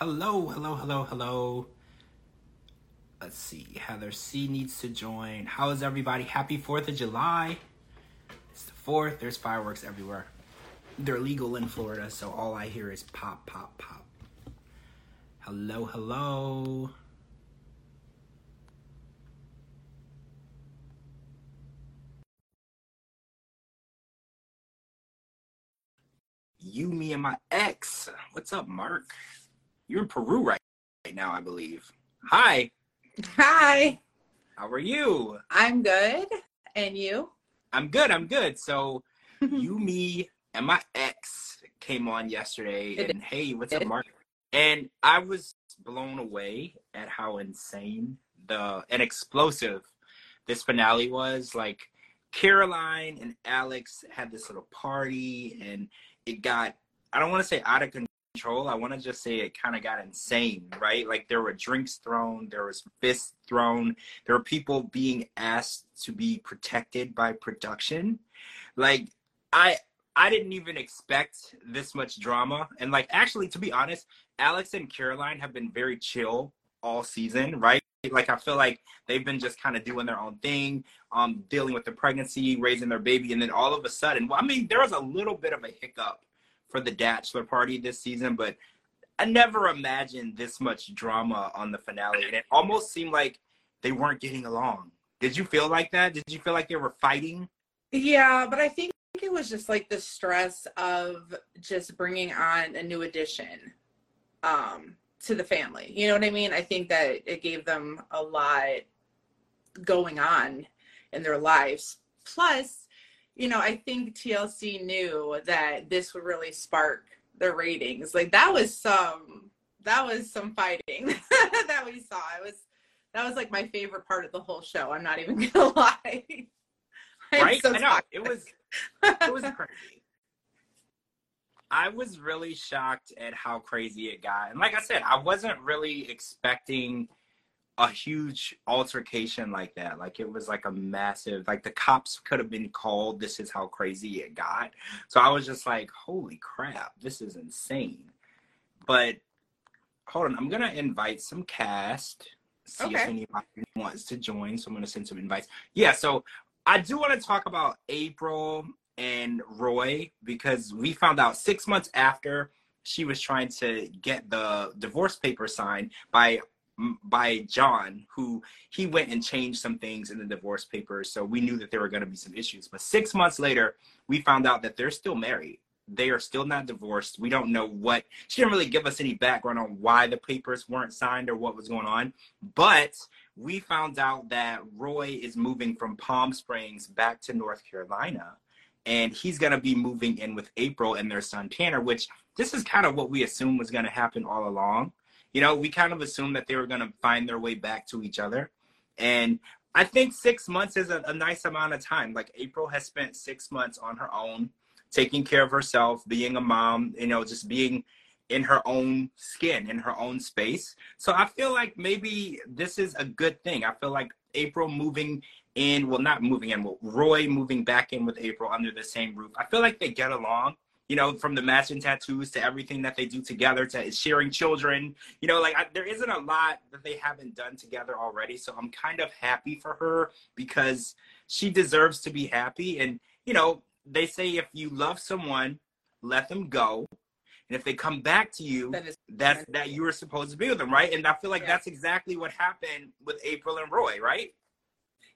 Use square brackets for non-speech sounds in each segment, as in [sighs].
Hello, hello, hello, hello. Let's see. Heather C needs to join. How is everybody? Happy 4th of July. It's the 4th. There's fireworks everywhere. They're legal in Florida, so all I hear is pop, pop, pop. Hello, hello. You, me, and my ex. What's up, Mark? You're in Peru right, right now, I believe. Hi. Hi. How are you? I'm good. And you? I'm good. I'm good. So, [laughs] you, me, and my ex came on yesterday, It and hey, what's up, Mark? And I was blown away at how insane the and explosive this finale was. Like, Caroline and Alex had this little party, and it got, I don't want to say out of control. I want to just say it kind of got insane, right? Like, there were drinks thrown, there was fists thrown, there were people being asked to be protected by production. Like, I, I didn't even expect this much drama. And like actually to be honest, Alex and Caroline have been very chill all season, right? Like I feel like they've been just kind of doing their own thing, um, dealing with the pregnancy, raising their baby, and then all of a sudden, well, I mean, there was a little bit of a hiccup for the bachelor party this season, but I never imagined this much drama on the finale. And it almost seemed like they weren't getting along. Did you feel like that? Did you feel like they were fighting? Yeah, but I think it was just like the stress of just bringing on a new addition um, to the family. You know what I mean? I think that it gave them a lot going on in their lives. Plus, you know, I think TLC knew that this would really spark the ratings. Like that was some that was some fighting [laughs] that we saw. It was that was like my favorite part of the whole show. I'm not even [laughs] gonna lie. Right? so I know it was it was [laughs] crazy. I was really shocked at how crazy it got, and like I said, I wasn't really expecting a huge altercation like that. Like it was like a massive, like the cops could have been called. This is how crazy it got. So I was just like, holy crap, this is insane. But hold on, I'm gonna invite some cast. See if Okay. anybody wants to join. So I'm gonna send some invites. Yeah, so I do want to talk about April and Roy because we found out six months after she was trying to get the divorce paper signed by by John, who he went and changed some things in the divorce papers. So we knew that there were going to be some issues. But six months later, we found out that they're still married. They are still not divorced. We don't know what. She didn't really give us any background on why the papers weren't signed or what was going on. But we found out that Roy is moving from Palm Springs back to North Carolina. And he's going to be moving in with April and their son Tanner, which this is kind of what we assumed was going to happen all along. You know, we kind of assumed that they were going to find their way back to each other. And I think six months is a, a nice amount of time. Like April has spent six months on her own, taking care of herself, being a mom, you know, just being in her own skin, in her own space. So I feel like maybe this is a good thing. I feel like April moving in, well, not moving in, well, Roy moving back in with April under the same roof. I feel like they get along. You know, from the matching tattoos to everything that they do together to sharing children. You know, like I, there isn't a lot that they haven't done together already. So I'm kind of happy for her because she deserves to be happy. And you know, they say if you love someone, let them go. And if they come back to you, That is- that's that you were supposed to be with them, right? And I feel like Yeah. that's exactly what happened with April and Roy, right?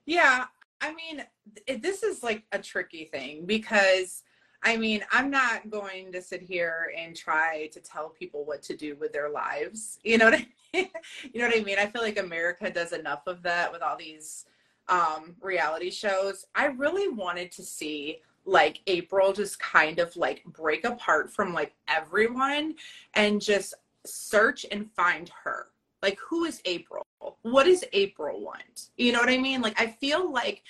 Yeah, I mean, th- this is like a tricky thing because I mean, I'm not going to sit here and try to tell people what to do with their lives. [laughs] You know what I mean? you know what I mean? I feel like America does enough of that with all these um reality shows. I really wanted to see like April just kind of like break apart from like everyone and just search and find her. Like who is April? What does April want? You know what I mean? Like I feel like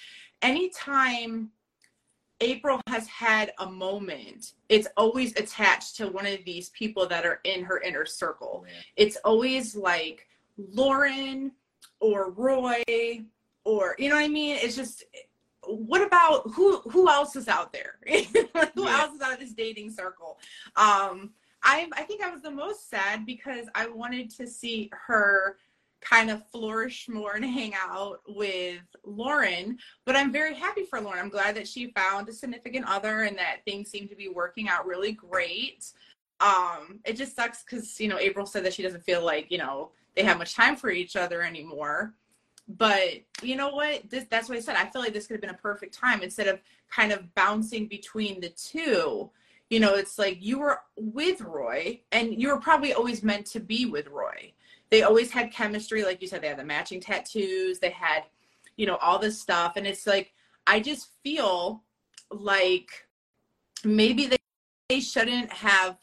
anytime April has had a moment, it's always attached to one of these people that are in her inner circle. It's always like Lauren or Roy or you know what I mean? It's just what about who who else is out there? [laughs] who Yeah. else is out of this dating circle? Um I I think I was the most sad because I wanted to see her kind of flourish more and hang out with Lauren. But I'm very happy for Lauren. I'm glad that she found a significant other and that things seem to be working out really great. Um, it just sucks because you know April said that she doesn't feel like you know they have much time for each other anymore. But you know what? This, that's what I said. I feel like this could have been a perfect time instead of kind of bouncing between the two. You know, it's like you were with Roy and you were probably always meant to be with Roy. They always had chemistry. Like you said, they had the matching tattoos, they had, you know, all this stuff. And it's like, I just feel like maybe they, they shouldn't have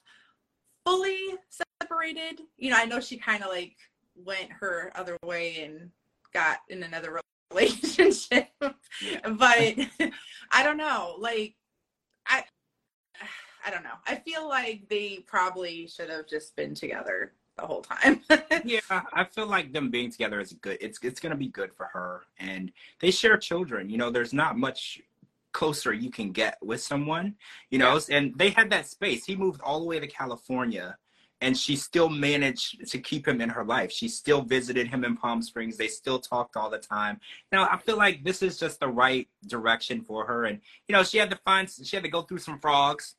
fully separated. You know, I know she kind of like went her other way and got in another [laughs] relationship. But I don't know. Like I [sighs] I don't know. I feel like they probably should have just been together the whole time. [laughs] yeah, I feel like them being together is good. It's it's gonna be good for her, and they share children. You know, there's not much closer you can get with someone. You know, yeah. and they had that space. He moved all the way to California and she still managed to keep him in her life. She still visited him in Palm Springs. They still talked all the time. Now I feel like this is just the right direction for her. And you know, she had to find she had to go through some frogs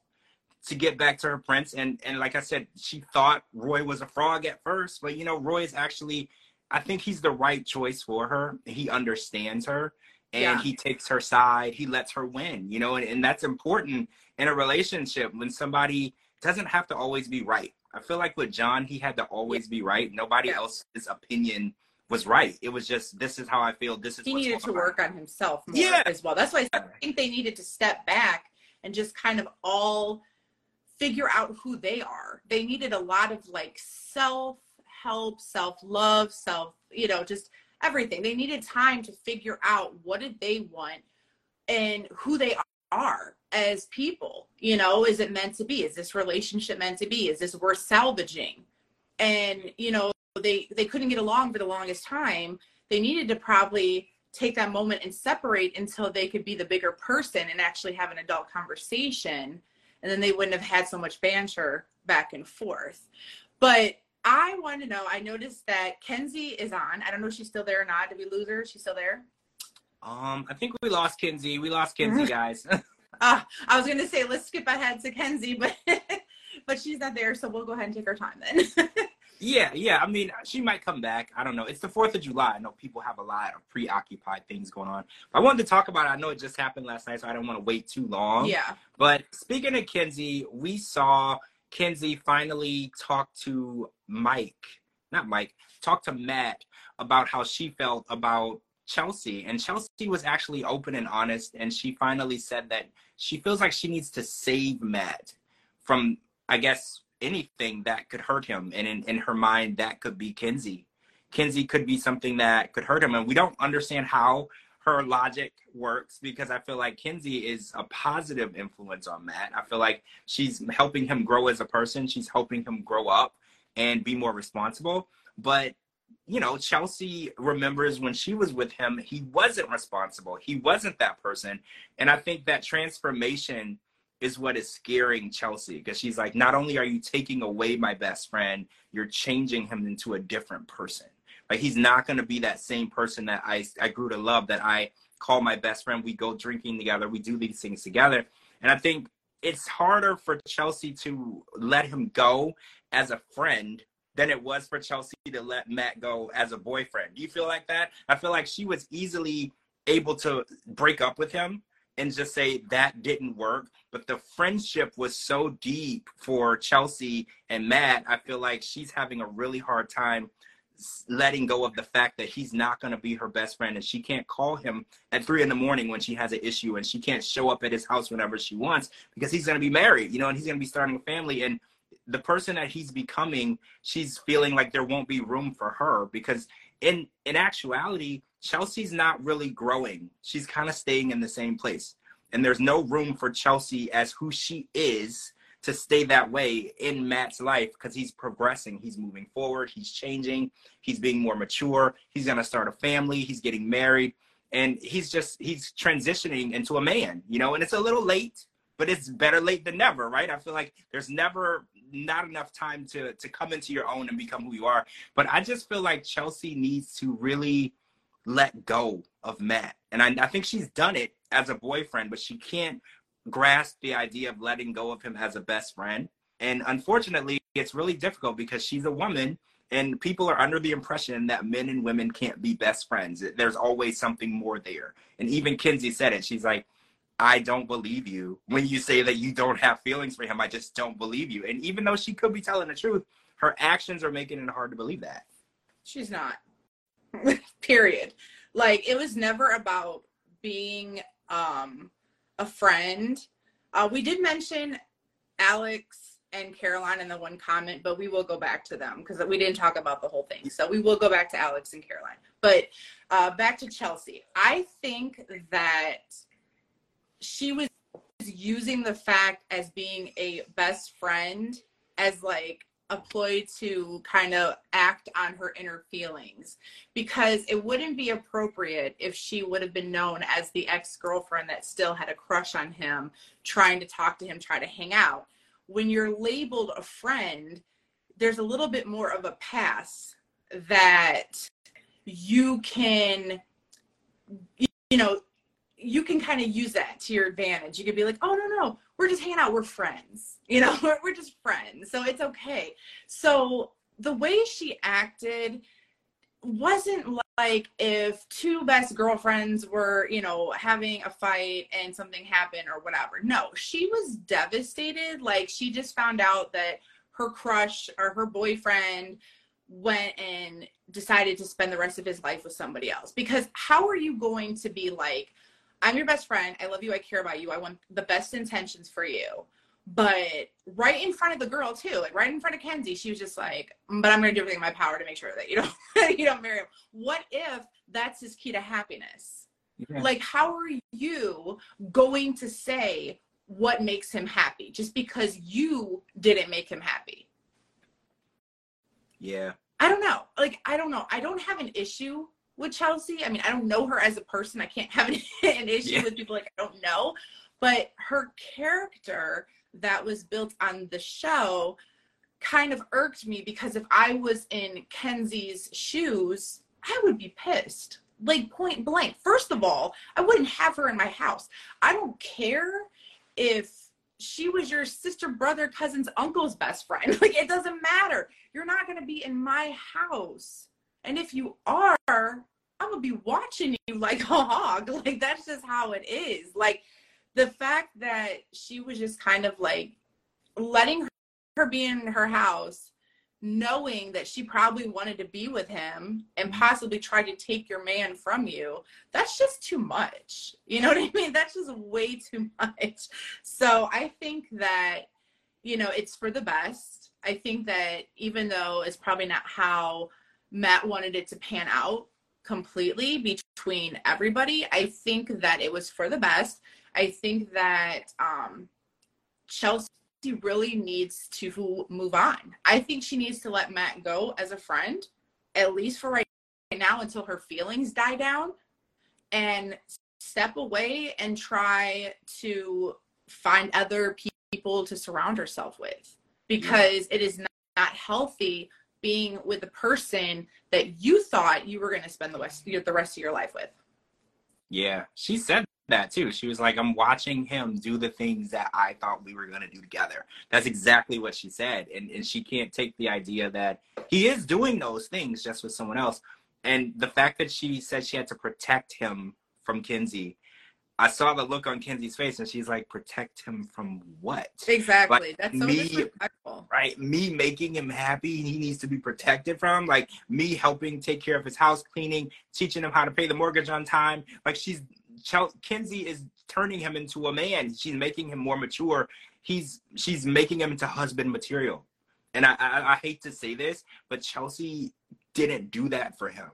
to get back to her prince. And and like I said, she thought Roy was a frog at first, but you know, Roy is actually I think he's the right choice for her. He understands her and yeah. he takes her side. He lets her win, you know, and, and that's important in a relationship when somebody doesn't have to always be right I feel like with John, he had to always be right. Nobody yeah. else's opinion was right. It was just this is how I feel. This is he needed to work on himself more yeah. as well. That's why I think they needed to step back and just kind of all figure out who they are. They needed a lot of like self help, self love, self, you know, just everything. They needed time to figure out what did they want and who they are as people. You know is it meant to be? Is this relationship meant to be? Is this worth salvaging? And you know they they couldn't get along for the longest time. They needed to probably take that moment and separate until they could be the bigger person and actually have an adult conversation and then they wouldn't have had so much banter back and forth. But i want to know i noticed that kenzie is on. I don't know if she's still there or not. Did we lose her? She's still there? Um i think we lost kenzie. We lost kenzie [laughs] guys. Uh, [laughs] I was going to say let's skip ahead to Kenzie, but [laughs] but she's not there, so we'll go ahead and take our time then. Yeah, yeah. I mean, she might come back. I don't know. It's the Fourth of July. I know people have a lot of preoccupied things going on. But I wanted to talk about it. I know it just happened last night, so I don't want to wait too long. Yeah. But speaking of Kenzie, we saw Kenzie finally talk to Mike, not Mike, talk to Matt about how she felt about Chelsea. And Chelsea was actually open and honest. And she finally said that she feels like she needs to save Matt from, I guess, anything that could hurt him. And in, in her mind, that could be Kenzie. Kenzie could be something that could hurt him. And we don't understand how her logic works because I feel like Kenzie is a positive influence on Matt. I feel like she's helping him grow as a person. She's helping him grow up and be more responsible. But you know, Chelsea remembers when she was with him, he wasn't responsible. He wasn't that person. And I think that transformation is what is scaring Chelsea because she's like, not only are you taking away my best friend, you're changing him into a different person. Like he's not going to be that same person that I, I grew to love, that I call my best friend. We go drinking together. We do these things together. And I think it's harder for Chelsea to let him go as a friend than it was for Chelsea to let Matt go as a boyfriend. Do you feel like that? I feel like she was easily able to break up with him and just say that didn't work. But the friendship was so deep for Chelsea and Matt. I feel like she's having a really hard time letting go of the fact that he's not going to be her best friend and she can't call him at three in the morning when she has an issue and she can't show up at his house whenever she wants because he's going to be married, you know, and he's going to be starting a family. And the person that he's becoming, she's feeling like there won't be room for her because in in actuality, Chelsea's not really growing. She's kind of staying in the same place. And there's no room for Chelsea as who she is to stay that way in Matt's life because he's progressing, he's moving forward, he's changing, he's being more mature, he's going to start a family, he's getting married, and he's just he's transitioning into a man, you know, and it's a little late but it's better late than never, right? I feel like there's never not enough time to to come into your own and become who you are. But I just feel like Chelsea needs to really let go of Matt. And I, I think she's done it as a boyfriend, but she can't grasp the idea of letting go of him as a best friend. And unfortunately, it's really difficult because she's a woman and people are under the impression that men and women can't be best friends. There's always something more there. And even Kenzie said it. She's like, I don't believe you when you say that you don't have feelings for him. I just don't believe you. And even though she could be telling the truth, her actions are making it hard to believe that. She's not. [laughs] Period. Like it was never about being um a friend. Uh, we did mention Alex and Caroline in the one comment, but we will go back to them because we didn't talk about the whole thing. So we will go back to Alex and Caroline. But uh, back to Chelsea. I think that she was using the fact as being a best friend as like a ploy to kind of act on her inner feelings. Because it wouldn't be appropriate if she would have been known as the ex-girlfriend that still had a crush on him trying to talk to him try to hang out. When you're labeled a friend there's a little bit more of a pass that you can you know you can kind of use that to your advantage. You could be like, oh, no, no, we're just hanging out. We're friends. You know, [laughs] we're, we're just friends. So it's okay. So the way she acted wasn't like if two best girlfriends were, you know, having a fight and something happened or whatever. No, she was devastated. Like she just found out that her crush or her boyfriend went and decided to spend the rest of his life with somebody else. Because how are you going to be like, I'm your best friend. I love you. I care about you. I want the best intentions for you. But right in front of the girl too, like right in front of Kenzie, she was just like, mm, "But I'm going to do everything in my power to make sure that you don't [laughs] you don't marry him." What if that's his key to happiness? Yeah. Like, how are you going to say what makes him happy just because you didn't make him happy? Yeah. I don't know. Like, I don't know. I don't have an issue with Chelsea. I mean, I don't know her as a person. I can't [laughs] have an, an issue yeah. with people like I don't know. But her character that was built on the show kind of irked me because if I was in Kenzie's shoes, I would be pissed. Like point blank. First of all, I wouldn't have her in my house. I don't care if she was your sister, brother, cousin's uncle's best friend. [laughs] Like it doesn't matter. You're not going to be in my house and if you are, I'm gonna be watching you like a hog. [laughs] Like that's just how it is. Like the fact that she was just kind of like letting her be in her house, knowing that she probably wanted to be with him and possibly try to take your man from you, that's just too much. You know [laughs] what I mean? That's just way too [laughs] much. So I think that, you know, it's for the best. I think that even though it's probably not how Matt wanted it to pan out completely between everybody. I think that it was for the best. I think that um, Chelsea really needs to move on. I think she needs to let Matt go as a friend, at least for right now until her feelings die down, and step away and try to find other people to surround herself with because yeah. it is not, not healthy being with the person that you thought you were going to spend the rest, the rest of your life with. Yeah, she said that too. She was like, I'm watching him do the things that I thought we were going to do together. That's exactly what she said. And, and she can't take the idea that he is doing those things just with someone else. And the fact that she said she had to protect him from Kenzie, I saw the look on Kenzie's face, and she's like, "Protect him from what?" Exactly. Like, That's so me. Right? Me making him happy, he needs to be protected from. Like me helping take care of his house cleaning, teaching him how to pay the mortgage on time. Like she's Kenzie is turning him into a man. She's making him more mature. He's she's making him into husband material. And I, I, I hate to say this, but Chelsea didn't do that for him.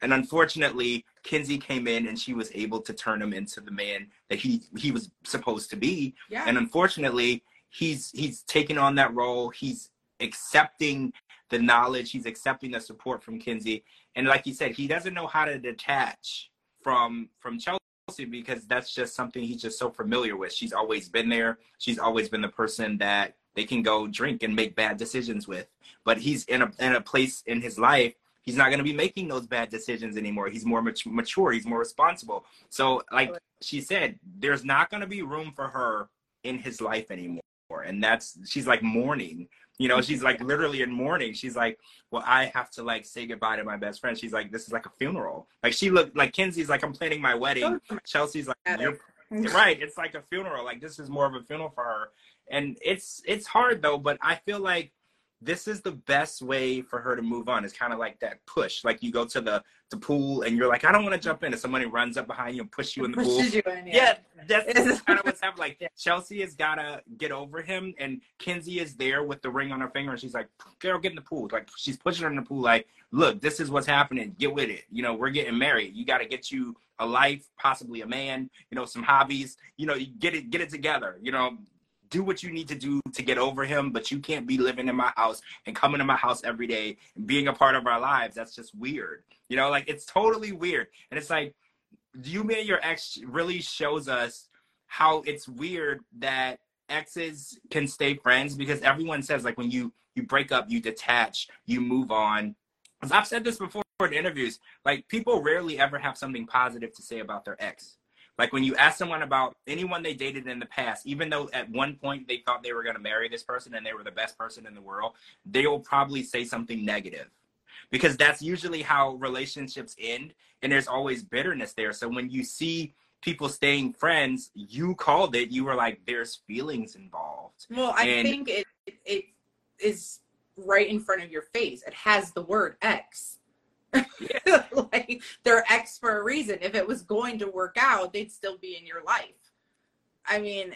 And unfortunately, Kenzie came in and she was able to turn him into the man that he he was supposed to be. Yeah. And unfortunately, he's he's taken on that role. He's accepting the knowledge. He's accepting the support from Kenzie. And like you said, he doesn't know how to detach from from Chelsea because that's just something he's just so familiar with. She's always been there. She's always been the person that they can go drink and make bad decisions with. But he's in a in a place in his life he's not going to be making those bad decisions anymore. He's more mature. He's more responsible. So, like she said, there's not going to be room for her in his life anymore. And that's she's like mourning. You know, she's like literally in mourning. She's like, well, I have to like say goodbye to my best friend. She's like, this is like a funeral. Like she looked like Kenzie's like, I'm planning my wedding. Chelsea's like, You're, right. It's like a funeral. Like this is more of a funeral for her. And it's it's hard though, but I feel like this is the best way for her to move on. It's kind of like that push. Like you go to the, the pool and you're like, I don't want to jump in. And somebody runs up behind you and push you in the pool. In, yeah. yeah. that's kind of what's happening. Like [laughs] yeah. Chelsea has got to get over him. And Kenzie is there with the ring on her finger. And she's like, girl, get in the pool. Like she's pushing her in the pool. Like, look, this is what's happening. Get with it. You know, we're getting married. You got to get you a life, possibly a man, you know, some hobbies, you know, you get it, get it together. You know, do what you need to do to get over him, but you can't be living in my house and coming to my house every day and being a part of our lives. That's just weird. You know, like it's totally weird. And it's like you and your ex really shows us how it's weird that exes can stay friends because everyone says like when you you break up, you detach, you move on. As I've said this before in interviews, like people rarely ever have something positive to say about their ex like when you ask someone about anyone they dated in the past, even though at one point they thought they were going to marry this person and they were the best person in the world, they will probably say something negative because that's usually how relationships end and there's always bitterness there. So when you see people staying friends, you called it, you were like, there's feelings involved. Well, I and, think it, it is right in front of your face. It has the word X yeah. [laughs] like they're X for a reason. If it was going to work out, they'd still be in your life. I mean,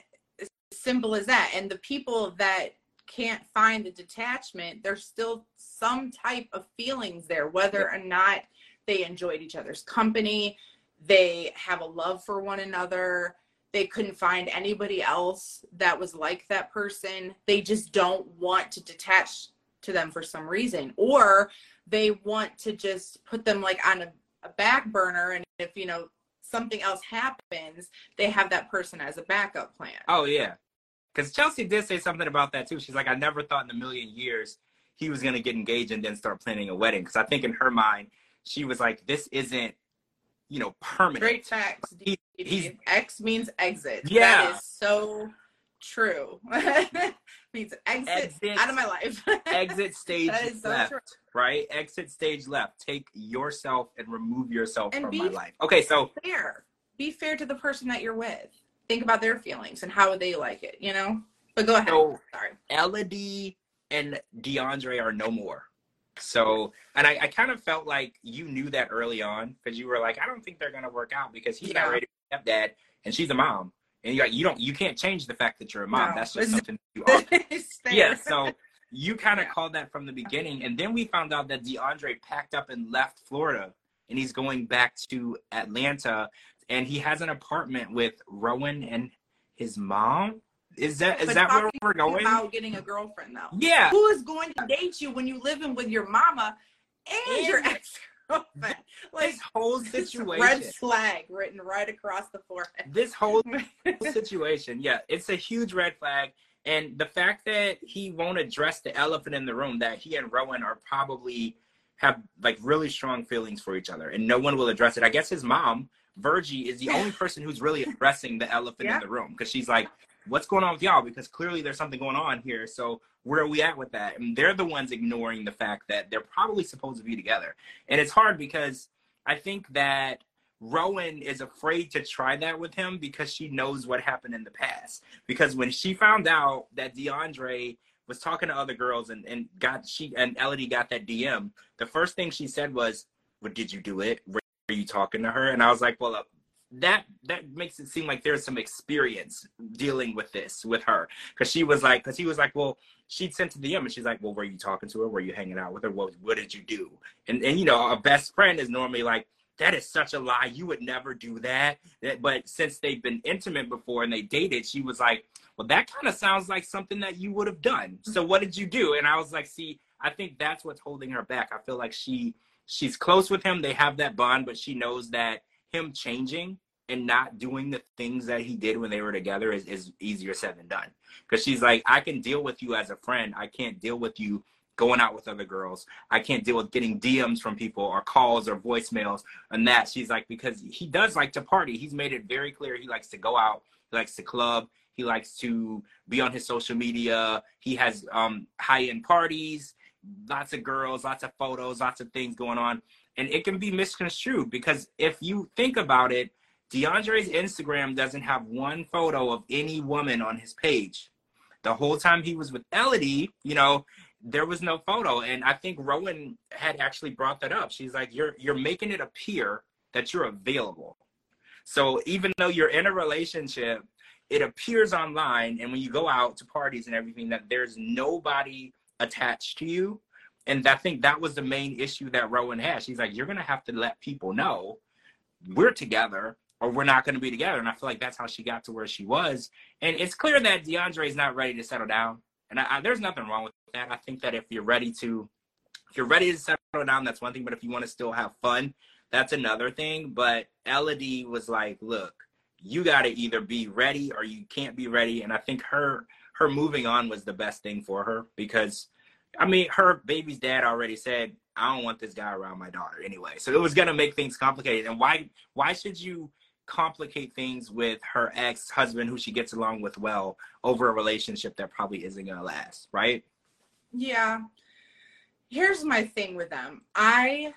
simple as that. And the people that can't find the detachment, there's still some type of feelings there, whether or not they enjoyed each other's company, they have a love for one another, they couldn't find anybody else that was like that person. They just don't want to detach to them for some reason. Or they want to just put them like on a, a back burner and if you know something else happens they have that person as a backup plan. Oh yeah. Because chelsea did say something about that too. She's like i never thought in a million years he was going to get engaged and then start planning a wedding. Because i think in her mind she was like this isn't you know permanent. Great facts he, he's, x means exit. Yeah. that is so true [laughs] means exit, exit, out of my life. exit [laughs] stage so left. True. Right? Exit stage left. Take yourself and remove yourself and from my life. Okay, so fair. Be fair to the person that you're with. Think about their feelings and how would they like it, you know? But go ahead. So, Sorry. Elodie and DeAndre are no more. So, and I, I kind of felt like you knew that early on because you were like, I don't think they're going to work out because he's yeah. not ready to stepdad and she's a mom and you you don't you can't change the fact that you're a mom. No. That's just something you [laughs] are. yeah, so you kind of yeah. called that from the beginning, and then we found out that DeAndre packed up and left Florida, and he's going back to Atlanta, and he has an apartment with Rowan and his mom. Is that is but that where we're going? About getting a girlfriend though. Yeah. Who is going to date you when you live in with your mama and, and your ex [laughs] like this whole [laughs] situation red flag written right across the forehead. This whole [laughs] situation yeah it's a huge red flag. And the fact that he won't address the elephant in the room that he and rowan are probably have like really strong feelings for each other and no one will address it. I guess his mom virgie is the only person who's really addressing the elephant yeah. in the room because she's like what's going on with y'all because clearly there's something going on here so where are we at with that? And they're the ones ignoring the fact that they're probably supposed to be together. And it's hard because I think that Rowan is afraid to try that with him because she knows what happened in the past. Because when she found out that DeAndre was talking to other girls and, and got she and Elodie got that DM, the first thing she said was, "What did you do it? Were you talking to her?" And I was like, "Well, that that makes it seem like there's some experience dealing with this with her. Because she was like because he was like well she'd sent to the DM and she's like well were you talking to her? Were you hanging out with her? What, what did you do? And and you know a best friend is normally like that is such a lie. You would never do that. But since they've been intimate before and they dated she was like well that kind of sounds like something that you would have done. So what did you do? And i was like see i think that's what's holding her back. I feel like she she's close with him. They have that bond but she knows that him changing and not doing the things that he did when they were together is, is easier said than done. Because she's like, I can deal with you as a friend. I can't deal with you going out with other girls. I can't deal with getting DMs from people or calls or voicemails and that. She's like, because he does like to party. He's made it very clear he likes to go out, he likes to club, he likes to be on his social media. He has um, high end parties, lots of girls, lots of photos, lots of things going on. And it can be misconstrued because if you think about it, DeAndre's Instagram doesn't have one photo of any woman on his page. The whole time he was with Elodie, you know, there was no photo. And I think Rowan had actually brought that up. She's like, You're you're making it appear that you're available. So even though you're in a relationship, it appears online and when you go out to parties and everything that there's nobody attached to you. And I think that was the main issue that Rowan had. She's like, You're gonna have to let people know we're together or we're not going to be together. And I feel like that's how she got to where she was. And it's clear that DeAndre is not ready to settle down. And I, I, there's nothing wrong with that. I think that if you're ready to, if you're ready to settle down, that's one thing. But if you want to still have fun, that's another thing. But Elodie was like, look, you got to either be ready or you can't be ready. And I think her her moving on was the best thing for her because, I mean, her baby's dad already said, I don't want this guy around my daughter anyway. So it was gonna make things complicated. And why why should you complicate things with her ex husband, who she gets along with well, over a relationship that probably isn't to last, right? Yeah. Here's my thing with them. I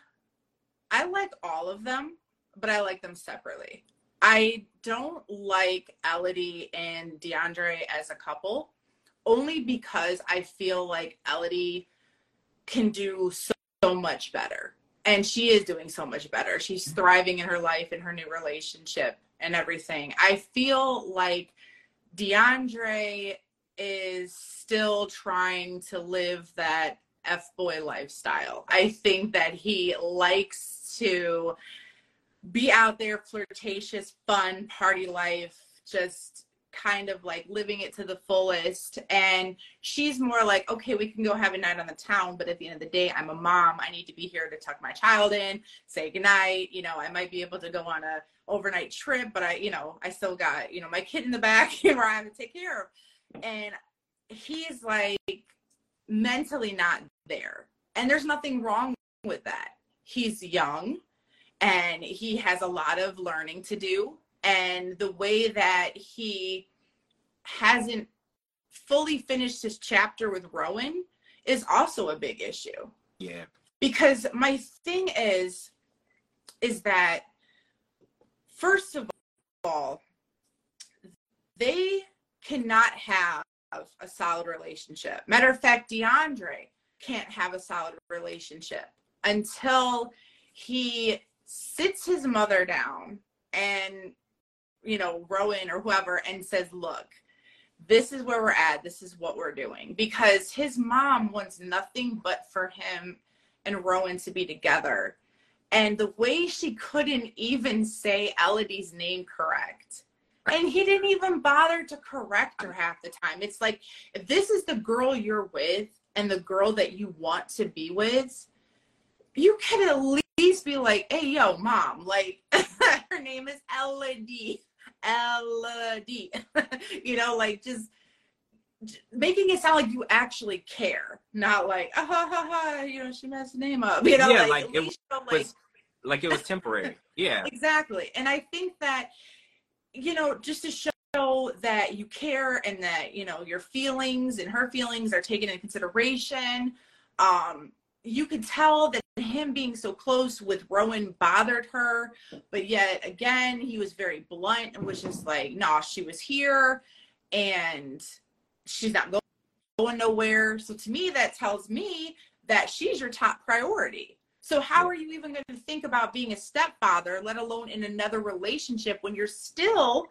I like all of them, but I like them separately. I don't like Elodie and DeAndre as a couple only because I feel like Elodie can do so, so much better and she is doing so much better. She's mm-hmm. thriving in her life in her new relationship and everything. I feel like DeAndre is still trying to live that F boy lifestyle. I think that he likes to be out there, flirtatious, fun, party life, just kind of like living it to the fullest. And she's more like, okay, we can go have a night on the town, but at the end of the day, I'm a mom. I need to be here to tuck my child in, say goodnight. You know, I might be able to go on a overnight trip, but I, you know, I still got, you know, my kid in the back [laughs] where I have to take care of. And he's like mentally not there. And there's nothing wrong with that. He's young and he has a lot of learning to do and the way that he hasn't fully finished his chapter with Rowan is also a big issue. Yeah. Because my thing is is that first of all they cannot have a solid relationship. Matter of fact, DeAndre can't have a solid relationship until he sits his mother down and you know, Rowan or whoever and says, look, this is where we're at. This is what we're doing. Because his mom wants nothing but for him and Rowan to be together. And the way she couldn't even say Elodie's name correct. And he didn't even bother to correct her half the time. It's like, if this is the girl you're with and the girl that you want to be with, you can at least be like, hey, yo, mom, like, [laughs] her name is Elodie. Elodie. [laughs] you know, like just making it sound like you actually care, not like ah ha ha ha, you know, she messed the name up. You know, yeah, like, like it was, like, like it was temporary. [laughs] Yeah. exactly. And I think that, you know, just to show that you care and that, you know, your feelings and her feelings are taken into consideration. Um, you could tell that him being so close with Rowan bothered her, but yet again, he was very blunt and was just like, nah, she was here and she's not going nowhere. So to me, that tells me that she's your top priority. So how are you even going to think about being a stepfather, let alone in another relationship when you're still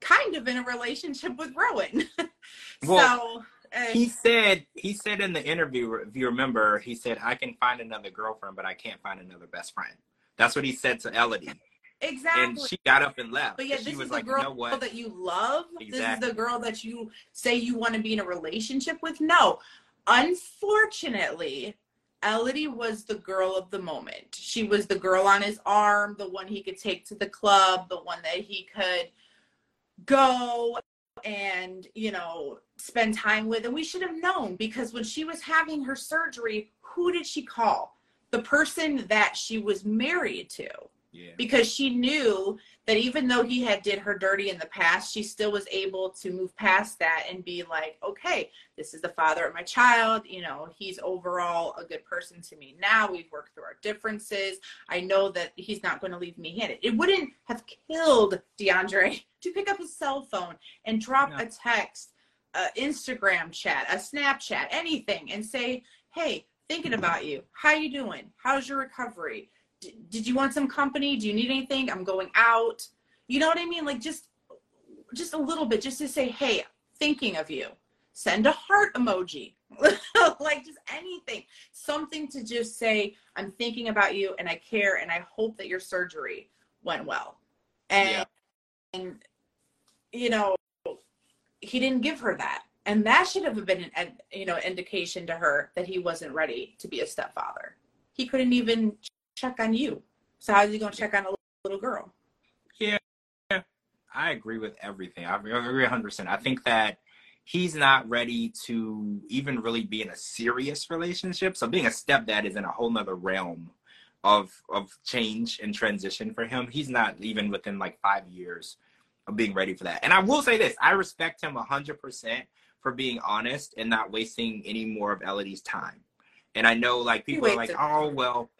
kind of in a relationship with Rowan? [laughs] well, so he said he said in the interview, if you remember, he said, "I can find another girlfriend, but I can't find another best friend." That's what he said to Elodie. Exactly. And she got up and left. But yeah, this is the like, girl you know that you love. Exactly. This is the girl that you say you want to be in a relationship with. No, unfortunately, Elodie was the girl of the moment. She was the girl on his arm, the one he could take to the club, the one that he could go and, you know, spend time with. And we should have known because when she was having her surgery, who did she call? The person that she was married to. Yeah. Because she knew that even though he had did her dirty in the past, she still was able to move past that and be like, okay, this is the father of my child. You know, he's overall a good person to me now. We've worked through our differences. I know that he's not going to leave me handed. It wouldn't have killed DeAndre [laughs] to pick up his cell phone and drop no. a text, a Instagram chat, a Snapchat, anything, and say, hey, thinking about you. How you doing? How's your recovery? did you want some company? Do you need anything? I'm going out. You know what I mean? Like just just a little bit, just to say, hey, thinking of you. Send a heart emoji. [laughs] like just anything. Something to just say, I'm thinking about you and I care and I hope that your surgery went well. And yeah. and you know, he didn't give her that. And that should have been an you know indication to her that he wasn't ready to be a stepfather. He couldn't even check on you. So how's he gonna check on a little girl? Yeah, I agree with everything. I agree 100. percent I think that he's not ready to even really be in a serious relationship. So being a stepdad is in a whole nother realm of of change and transition for him. He's not even within like five years of being ready for that. And I will say this: I respect him hundred percent for being honest and not wasting any more of Elodie's time. And I know like people are like, oh well,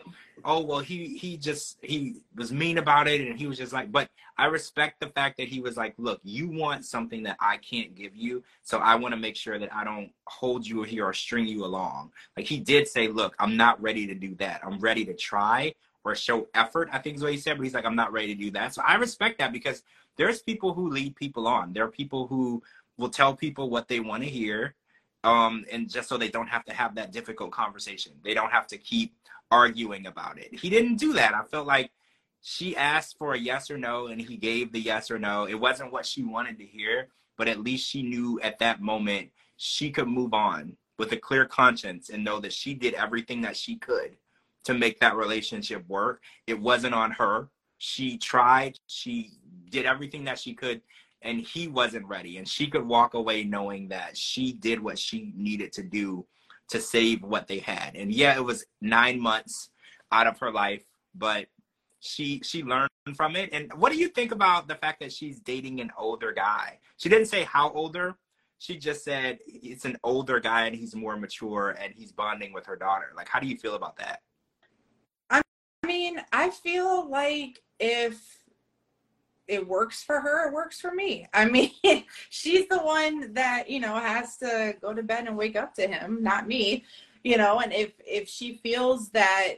oh well, he he just he was mean about it, and he was just like, but I respect the fact that he was like, look, you want something that I can't give you, so I want to make sure that I don't hold you here or string you along. Like he did say, look, I'm not ready to do that. I'm ready to try or show effort. I think is what he said, but he's like, I'm not ready to do that. So I respect that because there's people who lead people on. There are people who will tell people what they want to hear um, and just so they don't have to have that difficult conversation. They don't have to keep arguing about it. He didn't do that. I felt like she asked for a yes or no, and he gave the yes or no. It wasn't what she wanted to hear, but at least she knew at that moment she could move on with a clear conscience and know that she did everything that she could to make that relationship work. It wasn't on her. She tried, she did everything that she could and he wasn't ready. And she could walk away knowing that she did what she needed to do to save what they had. And yeah it was nine months out of her life but she she learned from it. And what do you think about the fact that she's dating an older guy? She didn't say how older. She just said it's an older guy and he's more mature and he's bonding with her daughter. Like how do you feel about that? I mean i feel like if it works for her, it works for me. I mean, [laughs] she's the one that, you know, has to go to bed and wake up to him, not me. You know, and if if she feels that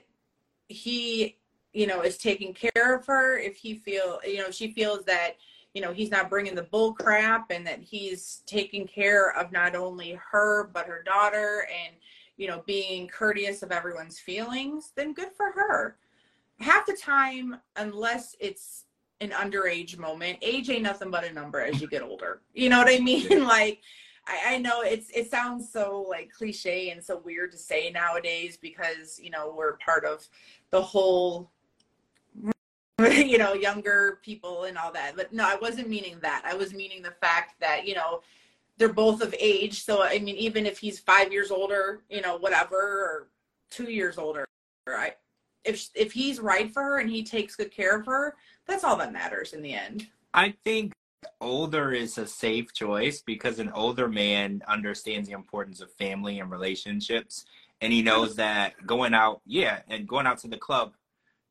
he, you know, is taking care of her, if he feel, you know, she feels that, you know, he's not bringing the bull crap and that he's taking care of not only her but her daughter and, you know, being courteous of everyone's feelings, then good for her. Half the time, unless it's an underage moment. Age ain't nothing but a number as you get older. You know what I mean? [laughs] like I, I, know it's it sounds so like cliche and so weird to say nowadays because, you know, we're part of the whole you know, younger people and all that. But no, I wasn't meaning that. I was meaning the fact that, you know, they're both of age. So I mean, even if he's five years older, you know, whatever, or two years older, right? If if he's right for her and he takes good care of her, that's all that matters in the end. I think older is a safe choice because an older man understands the importance of family and relationships. And he knows that going out yeah and going out to the club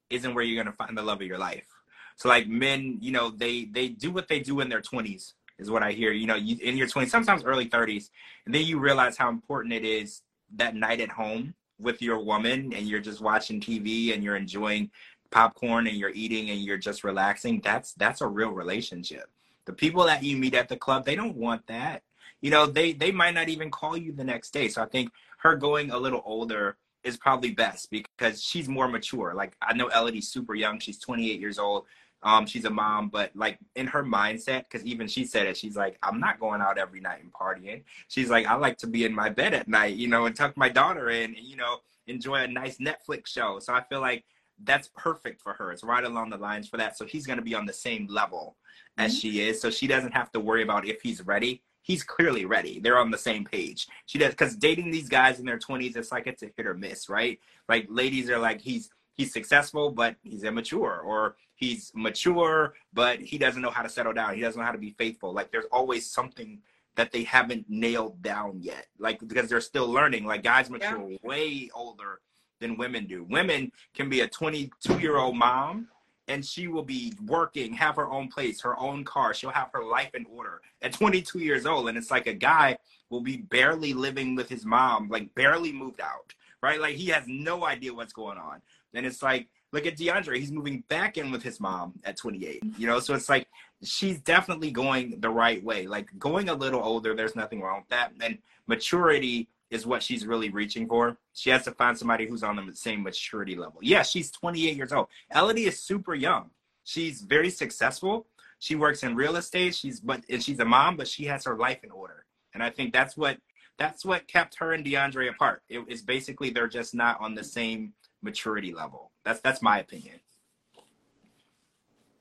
isn't where you're going to find the love of your life. So like men you know they they do what they do in their 20s is what i hear you know you, in your 20s sometimes early 30s and then you realize how important it is that night at home with your woman and you're just watching tv and you're enjoying popcorn and you're eating and you're just relaxing, that's that's a real relationship. The people that you meet at the club, they don't want that. You know, they they might not even call you the next day. So I think her going a little older is probably best because she's more mature. Like I know Elodie's super young. She's 28 years old. Um, she's a mom, but like in her mindset, because even she said it, she's like, I'm not going out every night and partying. She's like, I like to be in my bed at night, you know, and tuck my daughter in, and, you know, enjoy a nice Netflix show. So I feel like that's perfect for her. It's right along the lines for that. So he's going to be on the same level as mm-hmm. she is. So she doesn't have to worry about if he's ready. He's clearly ready. They're on the same page. She does because dating these guys in their 20s, it's like it's a hit or miss, right? Like ladies are like he's he's successful but he's immature, or he's mature but he doesn't know how to settle down. He doesn't know how to be faithful. Like there's always something that they haven't nailed down yet. Like because they're still learning. Like guys mature yeah. way older than women do. Women can be a 22 year old mom and she will be working, have her own place, her own car. She'll have her life in order at 22 years old. And it's like a guy will be barely living with his mom, like barely moved out, right? Like he has no idea what's going on. And it's like, look at DeAndre, he's moving back in with his mom at 28, you know? So it's like, she's definitely going the right way. Like going a little older, there's nothing wrong with that. And maturity is what she's really reaching for. She has to find somebody who's on the same maturity level. Yeah, she's 28 years old. Elodie is super young. She's very successful. She works in real estate. She's but and she's a mom, but she has her life in order. And I think that's what that's what kept her and DeAndre apart. It is basically they're just not on the same maturity level. That's that's my opinion.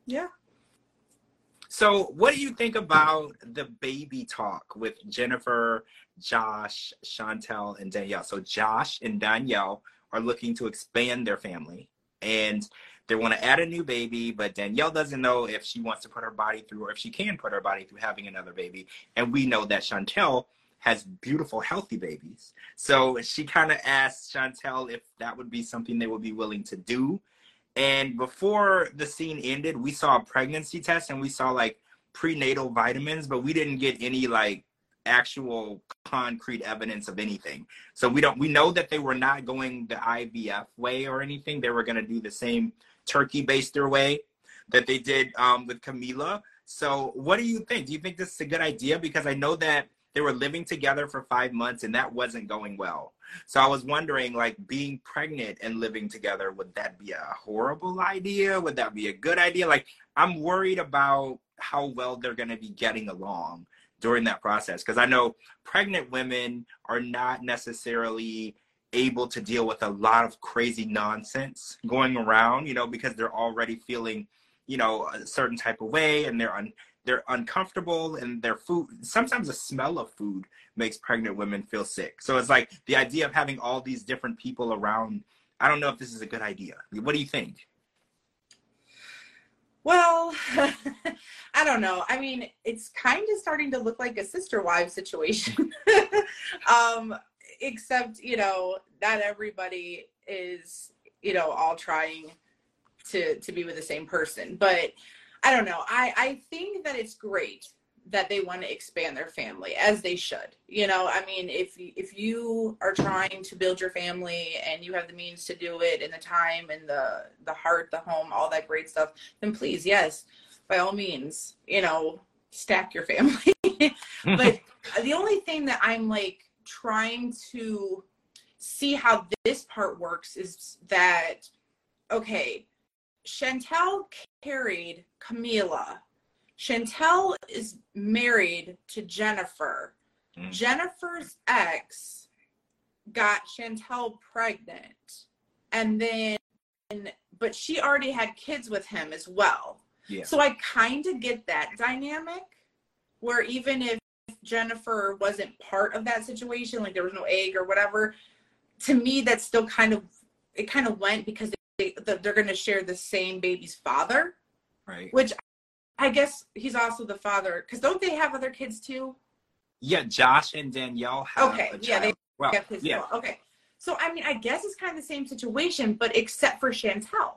Yeah, so, what do you think about the baby talk with Jennifer, Josh, Chantel, and Danielle? So, Josh and Danielle are looking to expand their family and they want to add a new baby, but Danielle doesn't know if she wants to put her body through or if she can put her body through having another baby. And we know that Chantel has beautiful, healthy babies. So she kind of asked Chantel if that would be something they would be willing to do. And before the scene ended, we saw a pregnancy test and we saw like prenatal vitamins, but we didn't get any like actual concrete evidence of anything. So we don't we know that they were not going the IVF way or anything. They were going to do the same turkey baster way that they did um, with Camila. So what do you think? Do you think this is a good idea? Because I know that they were living together for five months and that wasn't going well. So I was wondering, like, being pregnant and living together, would that be a horrible idea? Would that be a good idea? Like, I'm worried about how well they're going to be getting along during that process. Because I know pregnant women are not necessarily able to deal with a lot of crazy nonsense going around, you know, because they're already feeling, you know, a certain type of way and they're un- they're uncomfortable and their food sometimes the smell of food makes pregnant women feel sick so it's like the idea of having all these different people around i don't know if this is a good idea what do you think well [laughs] i don't know. I mean it's kind of starting to look like a sister wives situation. [laughs] Um except you know not everybody is you know all trying to to be with the same person. But I don't know. I I think that it's great that they want to expand their family as they should. You know, I mean, if if you are trying to build your family and you have the means to do it and the time and the the heart, the home, all that great stuff, then please, yes, by all means, you know, stack your family. [laughs] but [laughs] the only thing that I'm like trying to see how this part works is that okay, Chantel carried Camila. Chantel is married to Jennifer. Mm. Jennifer's ex got Chantel pregnant. And then, but she already had kids with him as well. Yeah. So I kind of get that dynamic where even if Jennifer wasn't part of that situation, like there was no egg or whatever, to me, that's still kind of, it kind of went because they, they're going to share the same baby's father. Right. Which I guess he's also the father because don't they have other kids too? Yeah, Josh and Danielle have okay. Yeah, they well, have his yeah. Well. Okay. So I mean, I guess it's kind of the same situation, but except for Chantel.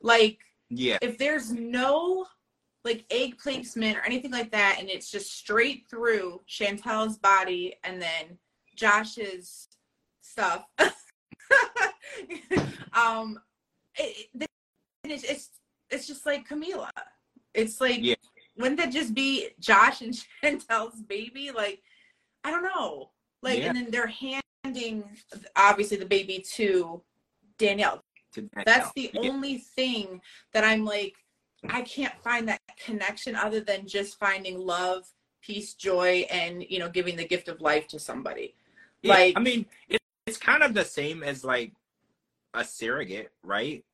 Like, yeah, if there's no like egg placement or anything like that, and it's just straight through Chantel's body and then Josh's stuff. [laughs] um, it, it, it's, it's it's just like Camila. It's like, yeah. wouldn't that just be Josh and [laughs] Chantel's baby? Like, I don't know. Like, yeah. and then they're handing obviously the baby to Danielle. To Danielle. That's the yeah. only thing that I'm like, I can't find that connection other than just finding love, peace, joy, and you know, giving the gift of life to somebody. like, I mean, it, it's kind of the same as like a surrogate, right?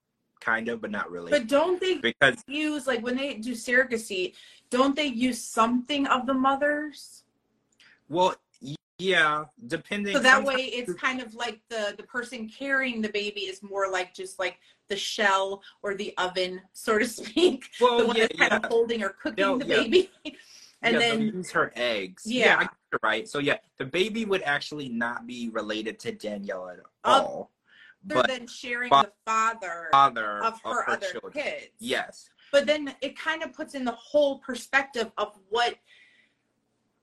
Kind of, but not really. But don't they because use like when they do surrogacy? Don't they use something of the mothers? well, yeah, depending. So that way, it's kind of like the the person carrying the baby is more like just like the shell or the oven, so to speak. [laughs] Well, the one yeah, that's kind yeah. of holding or cooking the yeah. baby. [laughs] and yeah, then use her eggs. Yeah. I right. So yeah, the baby would actually not be related to Danielle at all, other but than sharing fa- the father father of her, other children. kids. Yes. But then it kind of puts in the whole perspective of what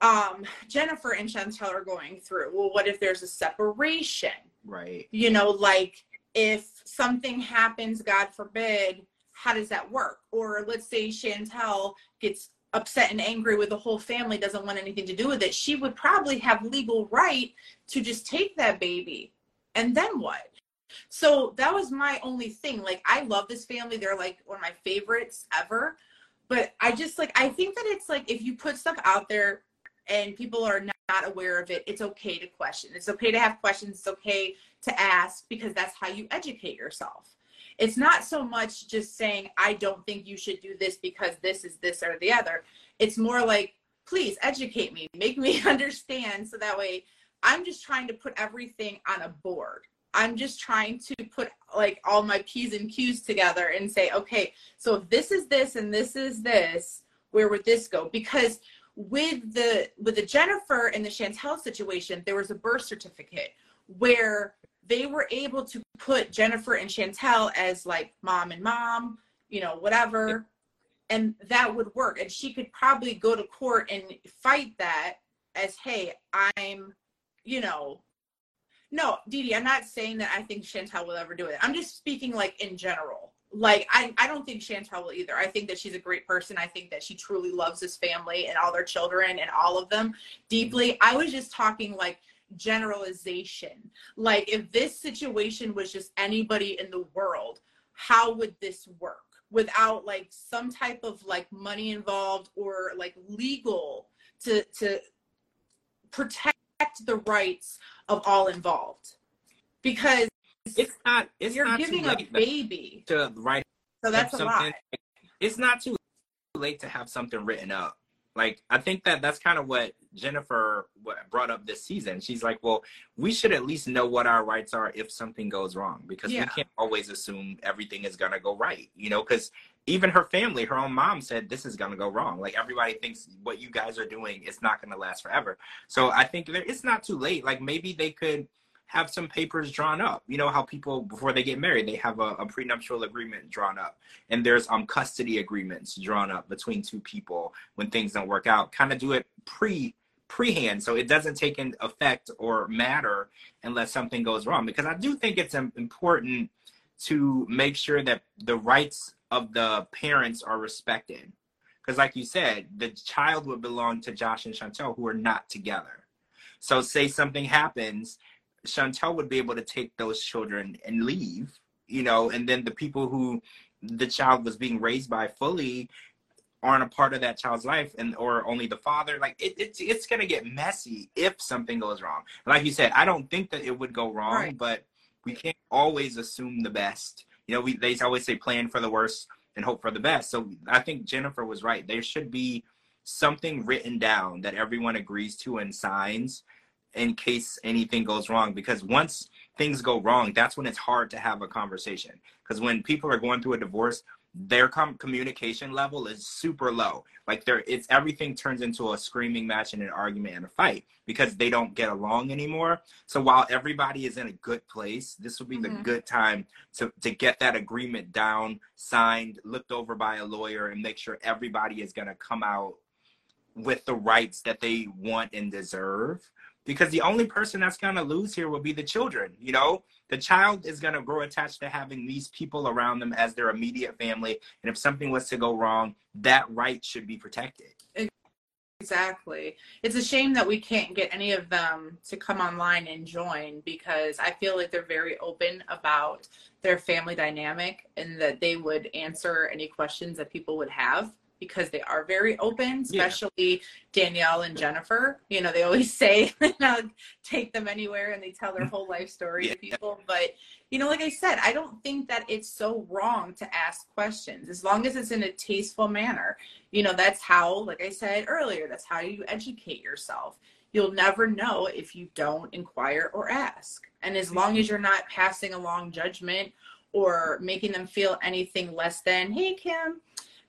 um Jennifer and Chantel are going through. Well, what if there's a separation? Right. You know, like if something happens, God forbid, how does that work? Or let's say Chantel gets upset and angry with the whole family, doesn't want anything to do with it. She would probably have legal right to just take that baby. And then what? So that was my only thing. Like I love this family. They're like one of my favorites ever. But I just like I think that it's like if you put stuff out there and people are not, not aware of it, it's okay to question. It's okay to have questions. It's okay to ask because that's how you educate yourself. It's not so much just saying, I don't think you should do this because this is this or the other. It's more like, please educate me, make me [laughs] understand so that way I'm just trying to put everything on a board. I'm just trying to put like all my P's and Q's together and say, okay, so if this is this and this is this, where would this go? Because with the with the Jennifer and the Chantel situation, there was a birth certificate where they were able to put Jennifer and Chantel as like mom and mom, you know, whatever, and that would work. And she could probably go to court and fight that as, hey, I'm, you know, no, Dee, I'm not saying that I think Chantel will ever do it. I'm just speaking like in general. Like I, I don't think Chantel will either. I think that she's a great person. I think that she truly loves this family and all their children and all of them deeply. I was just talking like generalization. Like if this situation was just anybody in the world, how would this work without like some type of like money involved or like legal to to protect the rights of all involved? Because It's not. It's you're not giving a baby. to write So that's a lot. It's not too late to have something written up. Like I think that that's kind of what Jennifer brought up this season. She's like, well, we should at least know what our rights are if something goes wrong because Yeah. we can't always assume everything is gonna go right. You know, because even her family, her own mom said this is gonna go wrong. Like everybody thinks what you guys are doing is not gonna last forever. So I think there, it's not too late. Like maybe they could have some papers drawn up. You know how people before they get married, they have a, a prenuptial agreement drawn up, and there's um custody agreements drawn up between two people when things don't work out. Kind of do it pre prehand so it doesn't take in effect or matter unless something goes wrong because i do think it's important to make sure that the rights of the parents are respected. Because like you said the child would belong to josh and chantel who are not together. So say something happens chantel would be able to take those children and leave you know and then the people who the child was being raised by fully aren't a part of that child's life and or only the father. Like it, it's it's gonna get messy if something goes wrong. Like you said i don't think that it would go wrong Right. but we can't always assume the best you know we they always say plan for the worst and hope for the best. So i think jennifer was right. There should be something written down that everyone agrees to and signs in case anything goes wrong because once things go wrong that's when it's hard to have a conversation. Because when people are going through a divorce their com- communication level is super low. Like there it's everything turns into a screaming match and an argument and a fight because they don't get along anymore. So while everybody is in a good place this would be the Mhm. good time to, to get that agreement down signed looked over by a lawyer and make sure everybody is going to come out with the rights that they want and deserve because the only person that's going to lose here will be the children you know the child is going to grow attached to having these people around them as their immediate family and if something was to go wrong that right should be protected Exactly. It's a shame that we can't get any of them to come online and join because I feel like they're very open about their family dynamic and that they would answer any questions that people would have. Because they are very open, especially yeah. Danielle and Jennifer. You know, they always [laughs] say, [laughs] know, take them anywhere and they tell their whole life story yeah. to people. But, you know, like I said, I don't think that it's so wrong to ask questions as long as it's in a tasteful manner. You know, that's how, like I said earlier, that's how you educate yourself. You'll never know if you don't inquire or ask. And as long as you're not passing along judgment or making them feel anything less than, hey, Kim,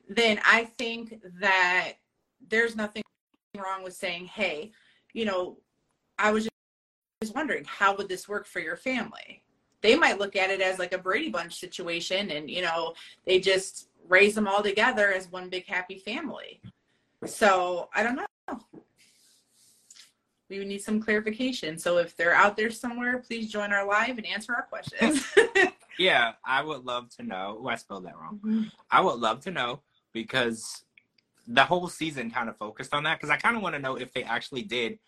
then I think that there's nothing wrong with saying, hey, you know, I was just wondering, how would this work for your family? They might look at it as like a Brady Bunch situation and, you know, they just raise them all together as one big happy family. So I don't know. We would need some clarification. So if they're out there somewhere, please join our live and answer our questions. [laughs] [laughs] yeah, I would love to know. Oh, I spelled that wrong. Mm-hmm. I would love to know because the whole season kind of focused on that because I kind of want to know if they actually did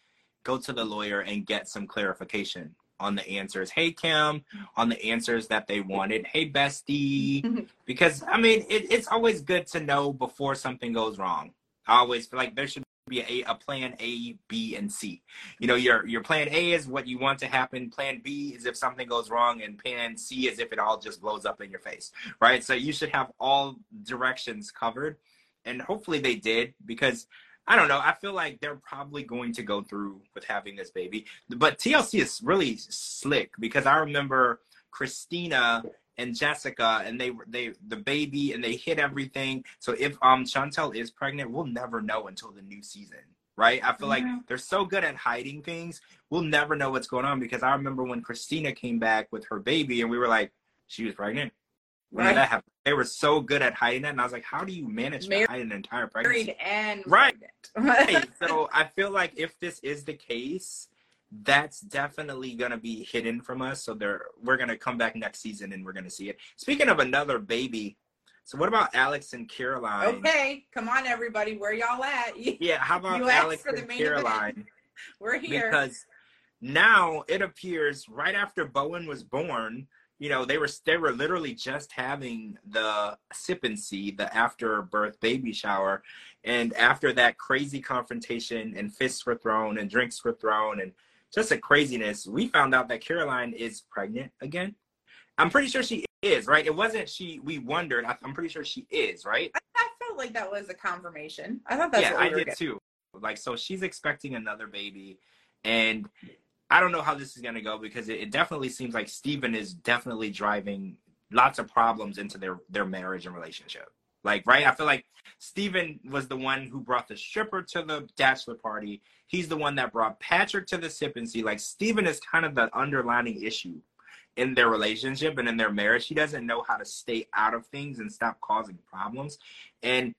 go to the lawyer and get some clarification on the answers. Hey Kim, on the answers that they wanted. Hey bestie, [laughs] because I mean it, it's always good to know before something goes wrong. I always feel like there should be a, a plan A, B, and C. You know, your your plan A is what you want to happen. Plan B is if something goes wrong, and plan C is if it all just blows up in your face, right? So you should have all directions covered, and hopefully they did because. I don't know. I feel like they're probably going to go through with having this baby. But TLC is really slick because I remember Christina and Jessica, and they they the baby, and they hit everything. So if um Chantel is pregnant, we'll never know until the new season, right? I feel mm-hmm. like they're so good at hiding things. We'll never know what's going on because I remember when Christina came back with her baby, and we were like, she was pregnant. When right. that happened? They were so good at hiding that, and I was like, "How do you manage Married, to hide an entire pregnancy?" and right, [laughs] right. So I feel like if this is the case, that's definitely going to be hidden from us. So they're, we're going to come back next season and we're going to see it. Speaking of another baby, so what about Alex and Caroline? Okay, come on, everybody, where y'all at? [laughs] Yeah, how about Alex and Caroline? [laughs] we're here because now it appears right after Bowen was born, you know, they were they were literally just having the sip and see, the after birth baby shower, and after that crazy confrontation and fists were thrown and drinks were thrown and just a craziness. We found out that Caroline is pregnant again. I'm pretty sure she is, right? It wasn't she. We wondered. I'm pretty sure she is, right? I, I felt like that was a confirmation. I thought that's yeah, we I did getting. too. Like, so she's expecting another baby, and I don't know how this is gonna go because it, it definitely seems like Stephen is definitely driving lots of problems into their their marriage and relationship. Like, right? I feel like Steven was the one who brought the stripper to the bachelor party. He's the one that brought Patrick to the sip and see. Like, Steven is kind of the underlining issue in their relationship and in their marriage. He doesn't know how to stay out of things and stop causing problems. And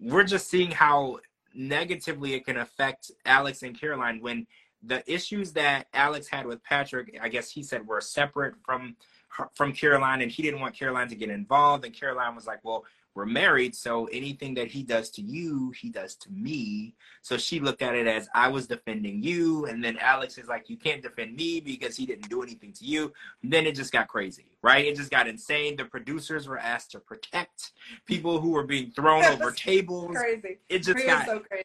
we're just seeing how negatively it can affect Alex and Caroline when the issues that Alex had with Patrick, I guess he said were separate from from Caroline and he didn't want Caroline to get involved and Caroline was like, "Well, we're married, so anything that he does to you, he does to me. So she looked at it as I was defending you, and then Alex is like, you can't defend me because he didn't do anything to you. And then it just got crazy, right? It just got insane. The producers were asked to protect people who were being thrown [laughs] over tables. Crazy. It just got so crazy.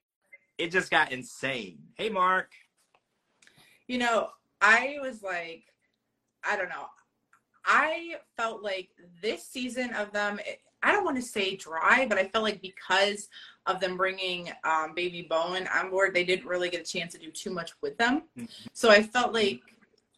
It just got insane. Hey, Mark. You know, I was like, I don't know. I felt like this season of them. It, I don't want to say dry, but I felt like because of them bringing um, Baby Bowen on board, they didn't really get a chance to do too much with them. Mm-hmm. So I felt like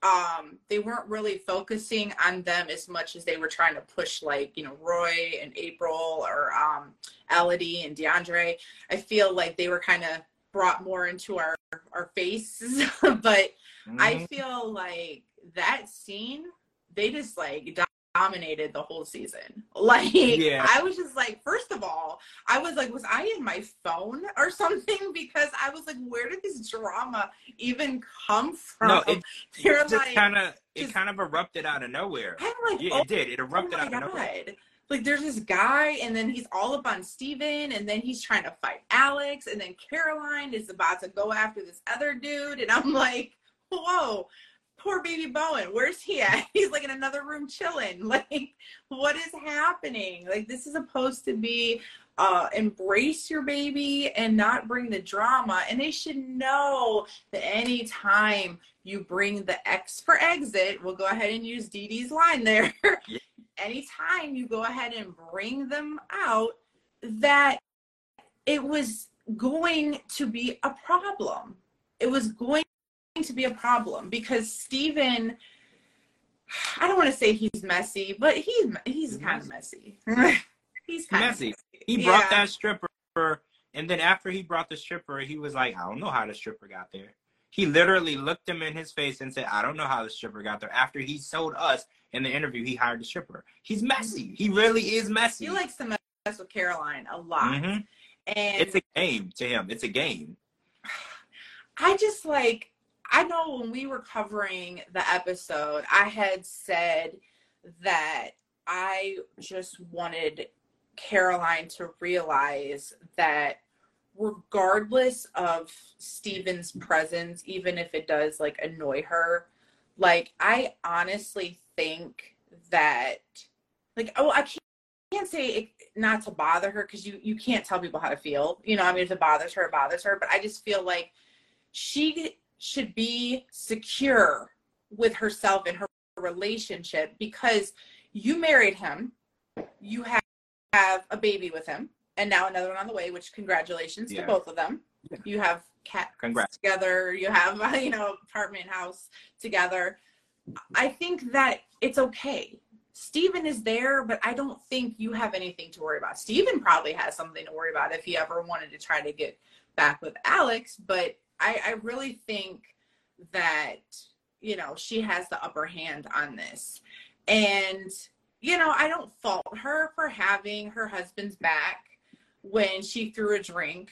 um, they weren't really focusing on them as much as they were trying to push, like you know, Roy and April or um, Elodie and DeAndre. I feel like they were kind of brought more into our our faces, [laughs] but mm-hmm. I feel like that scene they just like dominated the whole season. [laughs] Like yeah. I was just like, first of all, I was like, was I in my phone or [laughs] something? Because I was like, where did this drama even come from? No, it, [laughs] it just like, kind of it kind of erupted out of nowhere. I'm like, yeah, oh, it did. It erupted oh out God. of nowhere. Like there's this guy, and then he's all up on Steven, and then he's trying to fight Alex, and then Caroline is about to go after this other dude, and I'm like, whoa poor baby Bowen, where's he at? [laughs] He's like in another room chilling. [laughs] Like, what is happening? Like, this is supposed to be uh, embrace your baby and not bring the drama. And they should know that anytime you bring the X for exit, we'll go ahead and use Dee Dee's line there. [laughs] Anytime you go ahead and bring them out, that it was going to be a problem. It was going to be a problem because Steven I don't want to say he's messy, but [laughs] he's he's kind of messy. he's kind messy. messy. He brought yeah. that stripper, and then after he brought the stripper, he was like, "I don't know how the stripper got there." He literally looked him in his face and said, "I don't know how the stripper got there." After he sold us in the interview, he hired the stripper. He's messy. He really is messy. He likes to mess with Caroline a lot, mm-hmm. and it's a game to him. It's a game. [sighs] I just like I know when we were covering the episode, I had said that I just wanted Caroline to realize that regardless of Steven's presence, even if it does like annoy her, like I honestly think that like oh I can't, can't say it, not to bother her because you you can't tell people how to feel. You know, I mean if it bothers her, it bothers her. But I just feel like she should be secure with herself and her relationship because you married him, you have, have a baby with him, and now another one on the way, which congratulations yeah. to both of them. Yeah. You have cats Congrats. together, you have, [laughs] you know, apartment house together. I think that it's okay. Steven is there, but I don't think you have anything to worry about. Steven probably has something to worry about if he ever wanted to try to get back with Alex, but I, I really think that you know she has the upper hand on this. And you know i don't fault her for having her husband's back when she threw a drink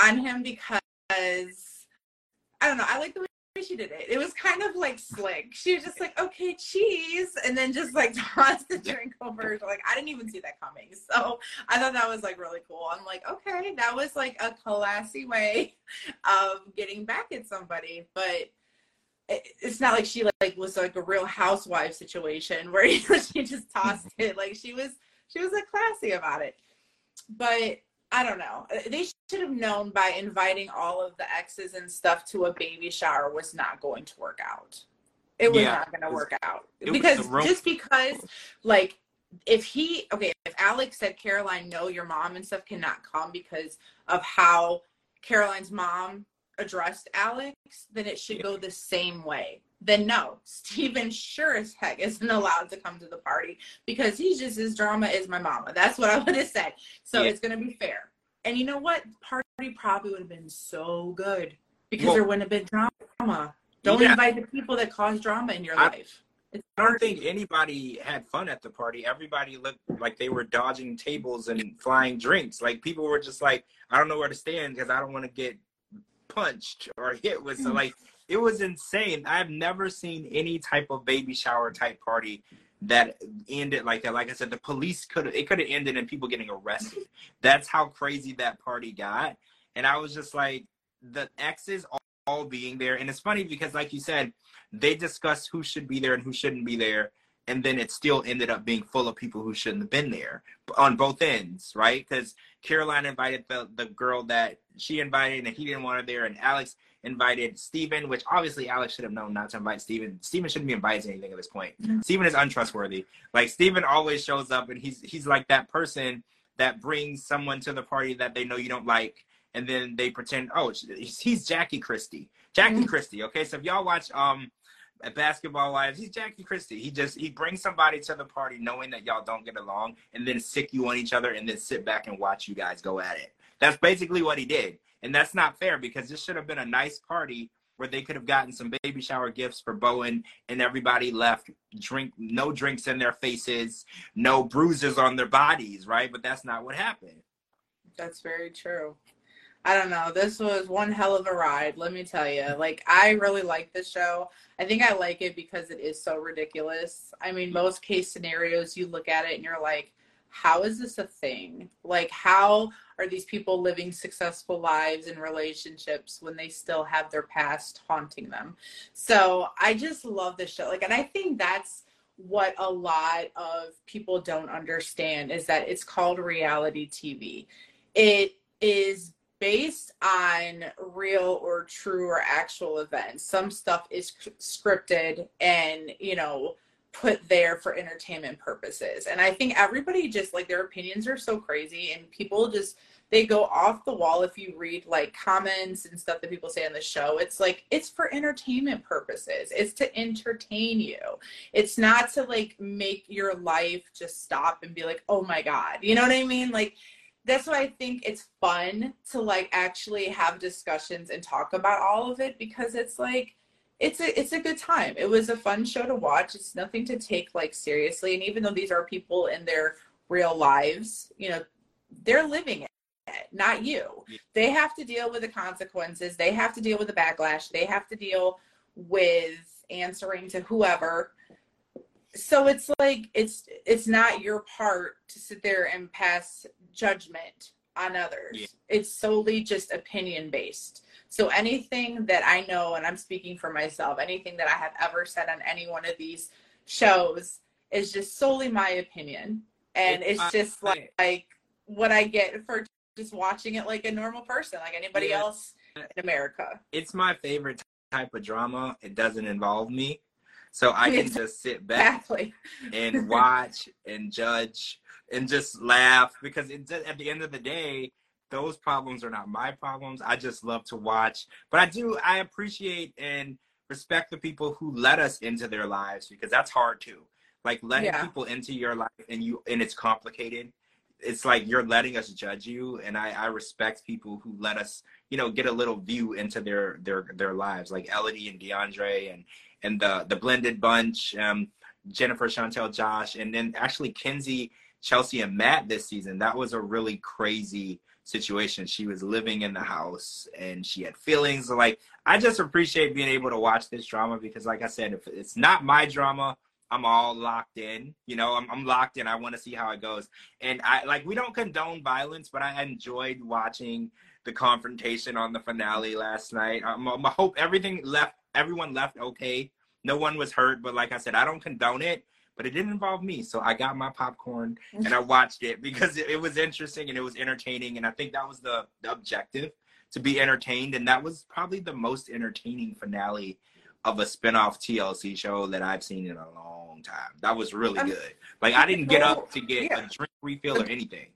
on him because i don't know i like the way she did it. It was kind of like slick. She was just like okay cheese and then just like [laughs] tossed the drink over. Like i didn't even see that coming. So i thought that was like really cool. I'm like okay that was like a classy way of getting back at somebody. But it's not like she like was like a real housewife situation where [laughs] you know, she just tossed it. Like she was she was like classy about it. But I don't know. Uh, they should have known by inviting all of the exes and stuff to a baby shower was not going to work out. It was yeah, not going to work out because just because, like, if he okay, if Alex said Caroline, no, your mom and stuff cannot come because of how Caroline's mom addressed Alex, then it should yeah. go the same way then no, Steven sure as heck isn't allowed to come to the party because he's just his drama is my mama. That's what I would have said. So yeah. it's gonna be fair. And you know what? Party probably would have been so good because well, there wouldn't have been drama. Don't yeah. invite the people that cause drama in your I, life. I don't think anybody had fun at the party. Everybody looked like they were dodging tables and flying drinks. Like people were just like, I don't know where to stand because I don't want to get punched or hit with. So mm. like it was insane. I've never seen any type of baby shower type party that ended like that. Like I said, the police could have it could have ended in people getting arrested. That's how crazy that party got. And I was just like, the exes all, all being there. And it's funny because like you said, they discussed who should be there and who shouldn't be there. And then it still ended up being full of people who shouldn't have been there on both ends, right? Because Caroline invited the, the girl that she invited and he didn't want her there, and Alex invited Steven, which obviously Alex should have known not to invite Steven. Steven shouldn't be invited to anything at this point. Mm-hmm. Steven is untrustworthy. Like Steven always shows up and he's he's like that person that brings someone to the party that they know you don't like and then they pretend oh he's Jackie Christie. Jackie mm-hmm. Christie, okay? So if y'all watch um basketball wives. he's Jackie Christie. He just he brings somebody to the party knowing that y'all don't get along and then sick you on each other and then sit back and watch you guys go at it. That's basically what he did. And that's not fair because this should have been a nice party where they could have gotten some baby shower gifts for Bowen and everybody left drink no drinks in their faces, no bruises on their bodies, right? But that's not what happened. That's very true. I don't know. This was one hell of a ride, let me tell you. Like I really like this show. I think I like it because it is so ridiculous. I mean, most case scenarios you look at it and you're like, how is this a thing? Like, how are these people living successful lives and relationships when they still have their past haunting them? So I just love this show. Like, and I think that's what a lot of people don't understand is that it's called reality TV. It is based on real or true or actual events. Some stuff is scripted and, you know, put there for entertainment purposes. And I think everybody just like their opinions are so crazy and people just they go off the wall if you read like comments and stuff that people say on the show. It's like it's for entertainment purposes. It's to entertain you. It's not to like make your life just stop and be like, "Oh my god." You know what I mean? Like that's why I think it's fun to like actually have discussions and talk about all of it because it's like it's a it's a good time. It was a fun show to watch. It's nothing to take like seriously. And even though these are people in their real lives, you know, they're living it, not you. They have to deal with the consequences. They have to deal with the backlash. They have to deal with answering to whoever. So it's like it's it's not your part to sit there and pass judgment on others. Yeah. It's solely just opinion based. So anything that I know, and I'm speaking for myself, anything that I have ever said on any one of these shows is just solely my opinion. And it's, it's just like, like what I get for just watching it like a normal person, like anybody yeah. else in America. It's my favorite type of drama. It doesn't involve me. So I can [laughs] just sit back exactly. and [laughs] watch and judge and just laugh because it, at the end of the day, those problems are not my problems. I just love to watch. But I do, I appreciate and respect the people who let us into their lives because that's hard too. Like letting yeah. people into your life and you, and it's complicated. It's like you're letting us judge you. And I, I respect people who let us, you know, get a little view into their, their, their lives like Elodie and DeAndre and, and the, the blended bunch, um, Jennifer, Chantel, Josh, and then actually Kenzie, Chelsea and Matt this season. That was a really crazy situation. She was living in the house and she had feelings. Like I just appreciate being able to watch this drama because, like I said, if it's not my drama, I'm all locked in. You know, I'm, I'm locked in. I want to see how it goes. And I like we don't condone violence, but I enjoyed watching the confrontation on the finale last night. Um, I hope everything left. Everyone left okay. No one was hurt, but like I said, I don't condone it but it didn't involve me. So I got my popcorn [laughs] and I watched it because it, it was interesting and it was entertaining. And I think that was the, the objective to be entertained. And that was probably the most entertaining finale of a spinoff TLC show that I've seen in a long time. That was really um, good. Like I didn't get up to get yeah. a drink refill or um, anything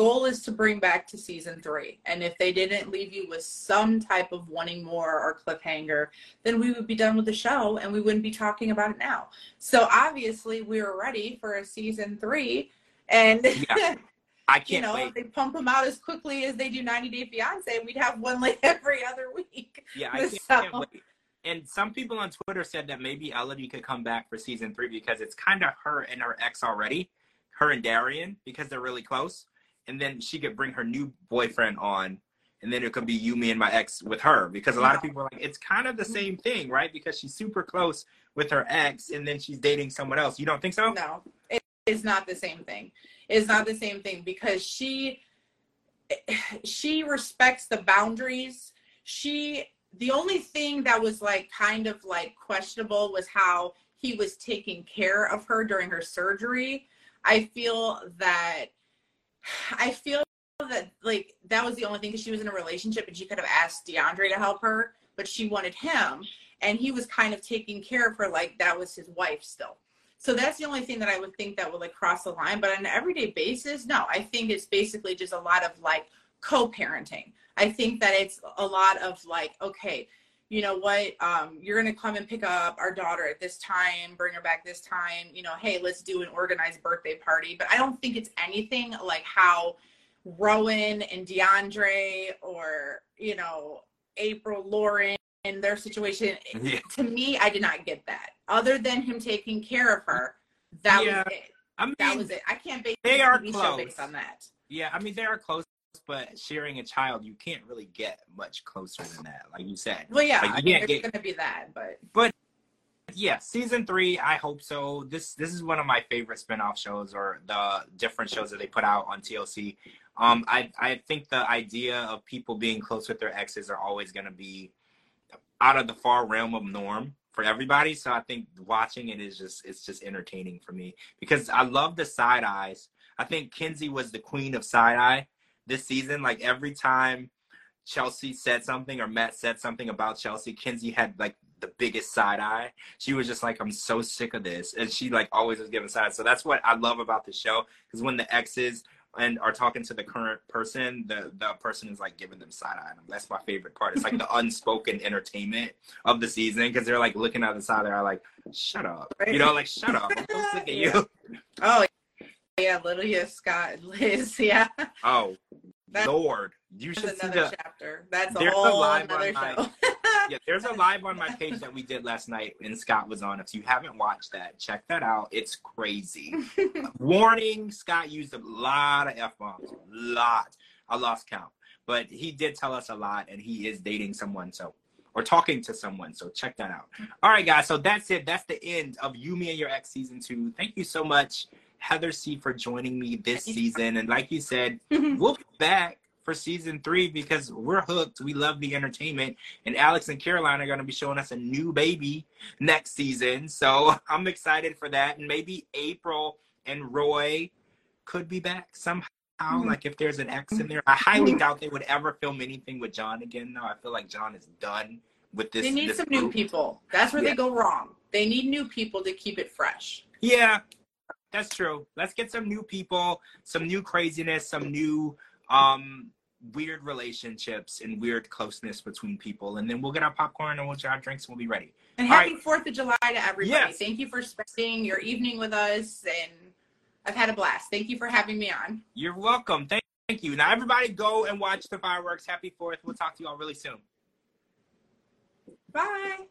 goal is to bring back to season three. And if they didn't leave you with some type of wanting more or cliffhanger, then we would be done with the show and we wouldn't be talking about it now. So obviously we are ready for a season three. And yeah. [laughs] I can't you know, wait. if they pump them out as quickly as they do 90 Day Fiance, we'd have one [laughs] like every other week. Yeah, I [laughs] can't, so. can't wait. And some people on Twitter said that maybe Elodie could come back for season three because it's kind of her and her ex already, her and Darian, because they're really close and then she could bring her new boyfriend on and then it could be you me and my ex with her because a lot of people are like it's kind of the same thing right? Because she's super close with her ex and then she's dating someone else. You don't think so? No. It is not the same thing. It's not the same thing because she she respects the boundaries. She the only thing that was like kind of like questionable was how he was taking care of her during her surgery. I feel that [sighs] I feel that like that was the only thing because she was in a relationship and she could have asked DeAndre to help her, but she wanted him, and he was kind of taking care of her like that was his wife still. So that's the only thing that I would think that would like cross the line. But on an everyday basis, no, I think it's basically just a lot of like co-parenting. I think that it's a lot of like, okay, you know what, um, you're going to come and pick up our daughter at this time, bring her back this time, you know, hey, let's do an organized birthday party. But I don't think it's anything like how Rowan and DeAndre or, you know, April, Lauren, and their situation. [laughs] Yeah. To me, I did not get that. Other than him taking care of her, that yeah. was it. I mean, that was it. I can't base they are close. based on that. Yeah, I mean they are close but sharing a child, you can't really get much closer than that, like you said. Well, yeah, like, I mean, it's gonna be that, but but yeah, season three. I hope so. This this is one of my favorite spinoff shows, or the different shows that they put out on TLC. Um, I I think the idea of people being close with their exes are always gonna be out of the far realm of norm. for everybody. So I think watching it is just it's just entertaining for me because I love the side eyes. I think Kenzie was the queen of side eye this season. Like every time Chelsea said something or Matt said something about Chelsea, Kenzie had like the biggest side eye. She was just like, I'm so sick of this. And she like always was giving side. So that's what I love about the show. Because when the exes and are talking to the current person, the the person is like giving them side eye. That's my favorite part. It's like the [laughs] unspoken entertainment of the season because they're like looking at the side. They're like, "Shut up," you know, like "Shut up." I'm so sick of you. [laughs] [laughs] Oh yeah, Lydia Scott, and Liz, [laughs] yeah. Oh that, Lord, you should see the chapter. That's a whole a live on my, [laughs] yeah, there's a live on my [laughs] page that we did last night, and Scott was on. If you haven't watched that, check that out. It's crazy. Warning: Scott used a lot of f bombs, a lot. I lost count, but he did tell us a lot, and he is dating someone, so or talking to someone. So check that out. All right, guys. So that's it. That's the end of You, Me, and Your Ex season two. Thank you so much, Heather C, for joining me this season. And like you said, [laughs] mhm. we'll be back for season three because we're hooked. We love the entertainment. And Alex and Caroline are going to be showing us a new baby next season. So [laughs] I'm excited for that. And maybe April and Roy could be back somehow. Mm-hmm. Like if there's an X in mm-hmm. there, I highly mm-hmm. doubt they would ever film anything with John again. Though I feel like John is done with this. They need this some group. new people. That's where yeah. they go wrong. They need new people to keep it fresh. Yeah, that's true. Let's get some new people, some new craziness, some new um, weird relationships and weird closeness between people. And then we'll get our popcorn and we'll get our drinks and we'll be ready. And happy right. 4th of July to everybody. Yes. Thank you for spending your evening with us. And I've had a blast. Thank you for having me on. You're welcome. Thank, thank you. Now, everybody go and watch the fireworks. Happy 4th. We'll talk to you all really soon. Bye.